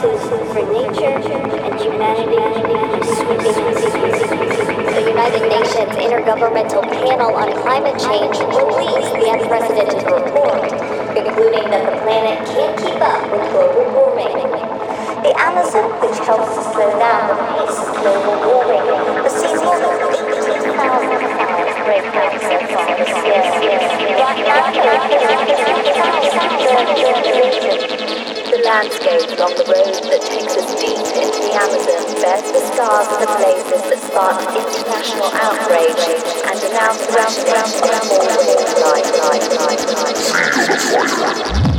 For nature and humanity. The United Nations Intergovernmental Panel on Climate Change released the unprecedented report, concluding that the planet can't keep up with global warming. The Amazon, which helps to slow down the pace of global warming, seen more than 18,000 fires break out so landscape along the road that takes us deep into the Amazon bears the scars of the blazes that sparked international outrage and are now surrounded by small life, life, life, life.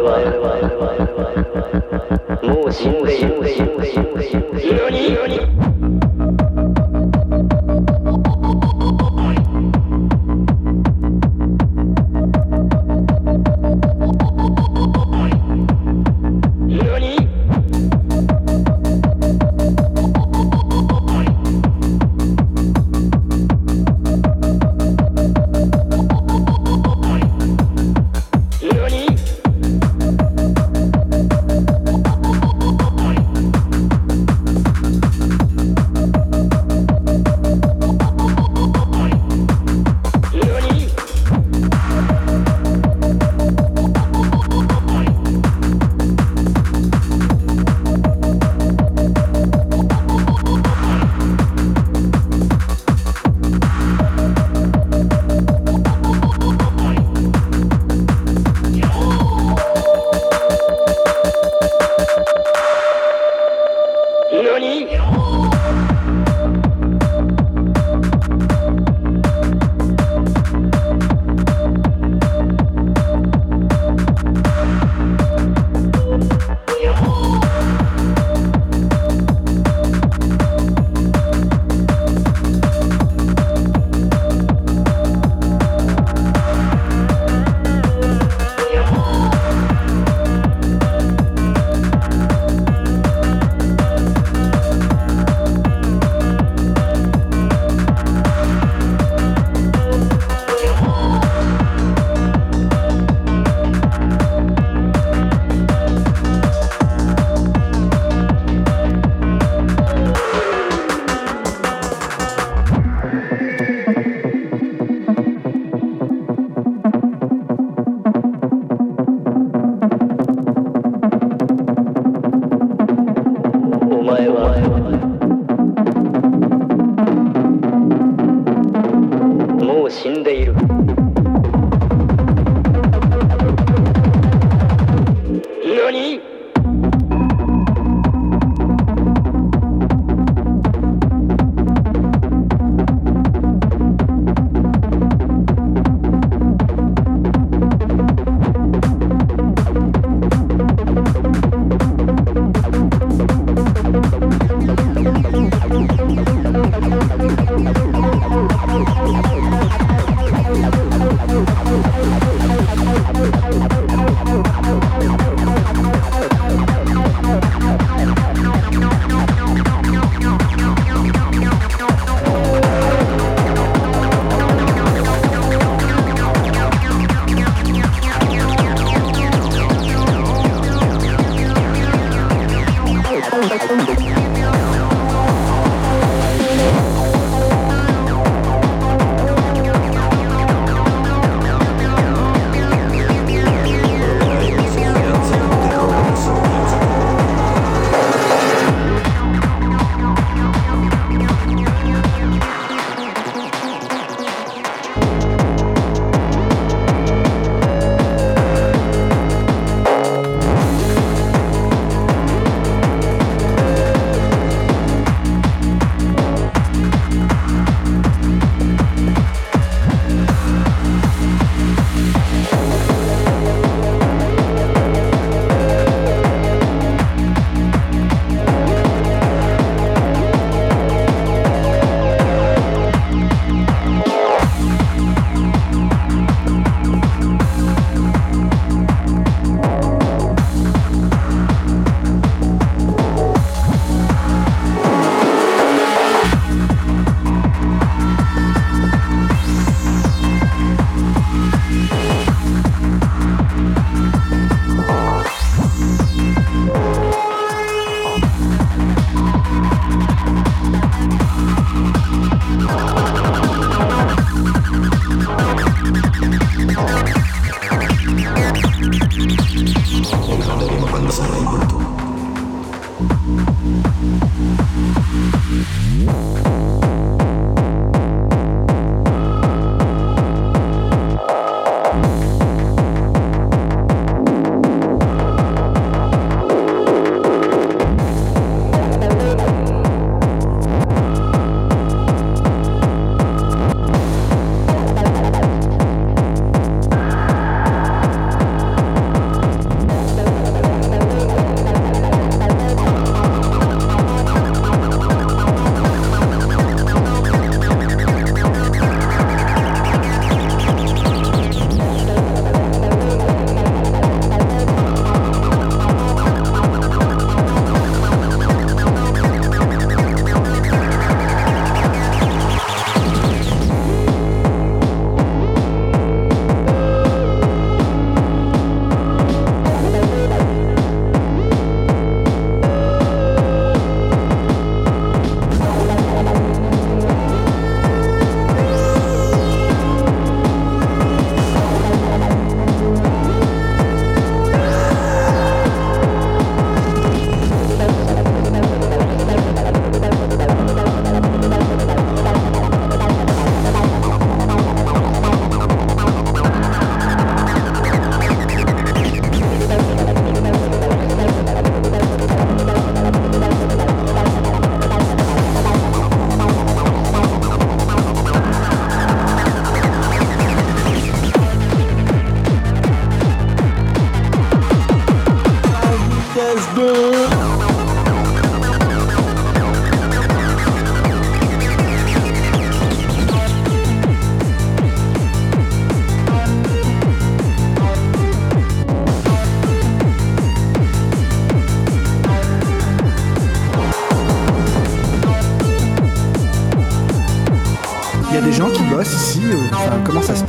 前は。もう死んでいる。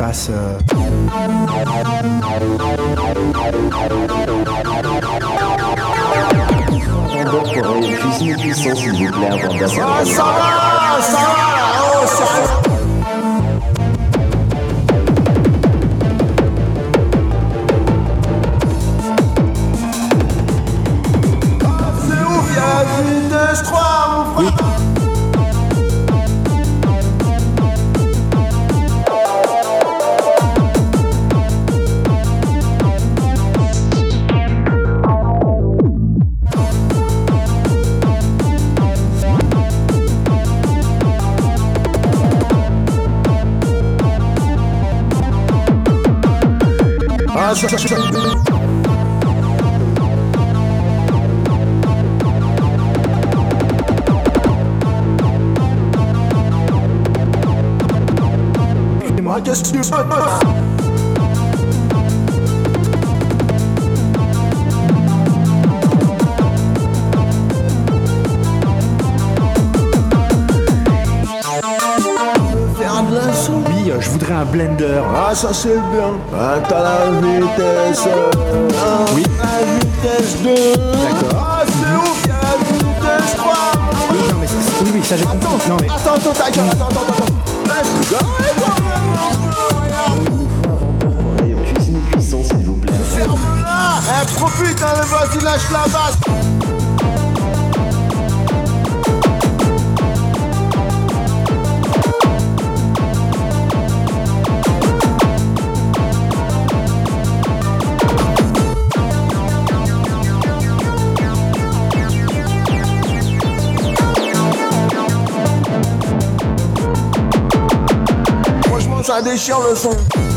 Comment ça passe euh Vendeur pour une cuisine cuisson, s'il vous plaît, avant d'assurer. Ah, Ah, ça, ça, un blender. Ah, ça c'est bien. Ah, t'as la vitesse. Ah, Oui. La vitesse de. D'accord. Ah, c'est ouf, y'a la vitesse 3. Oui, non, mais c'est- oui, oui, ça j'ai compris. Non, mais Attends, attends, gueule, attends, attends, attends. Let's go. Une cuisine cuisson, s'il vous plaît. Ferme-la. Eh, profite, hein, vas-y, lâche la basse. Ça déchire le son.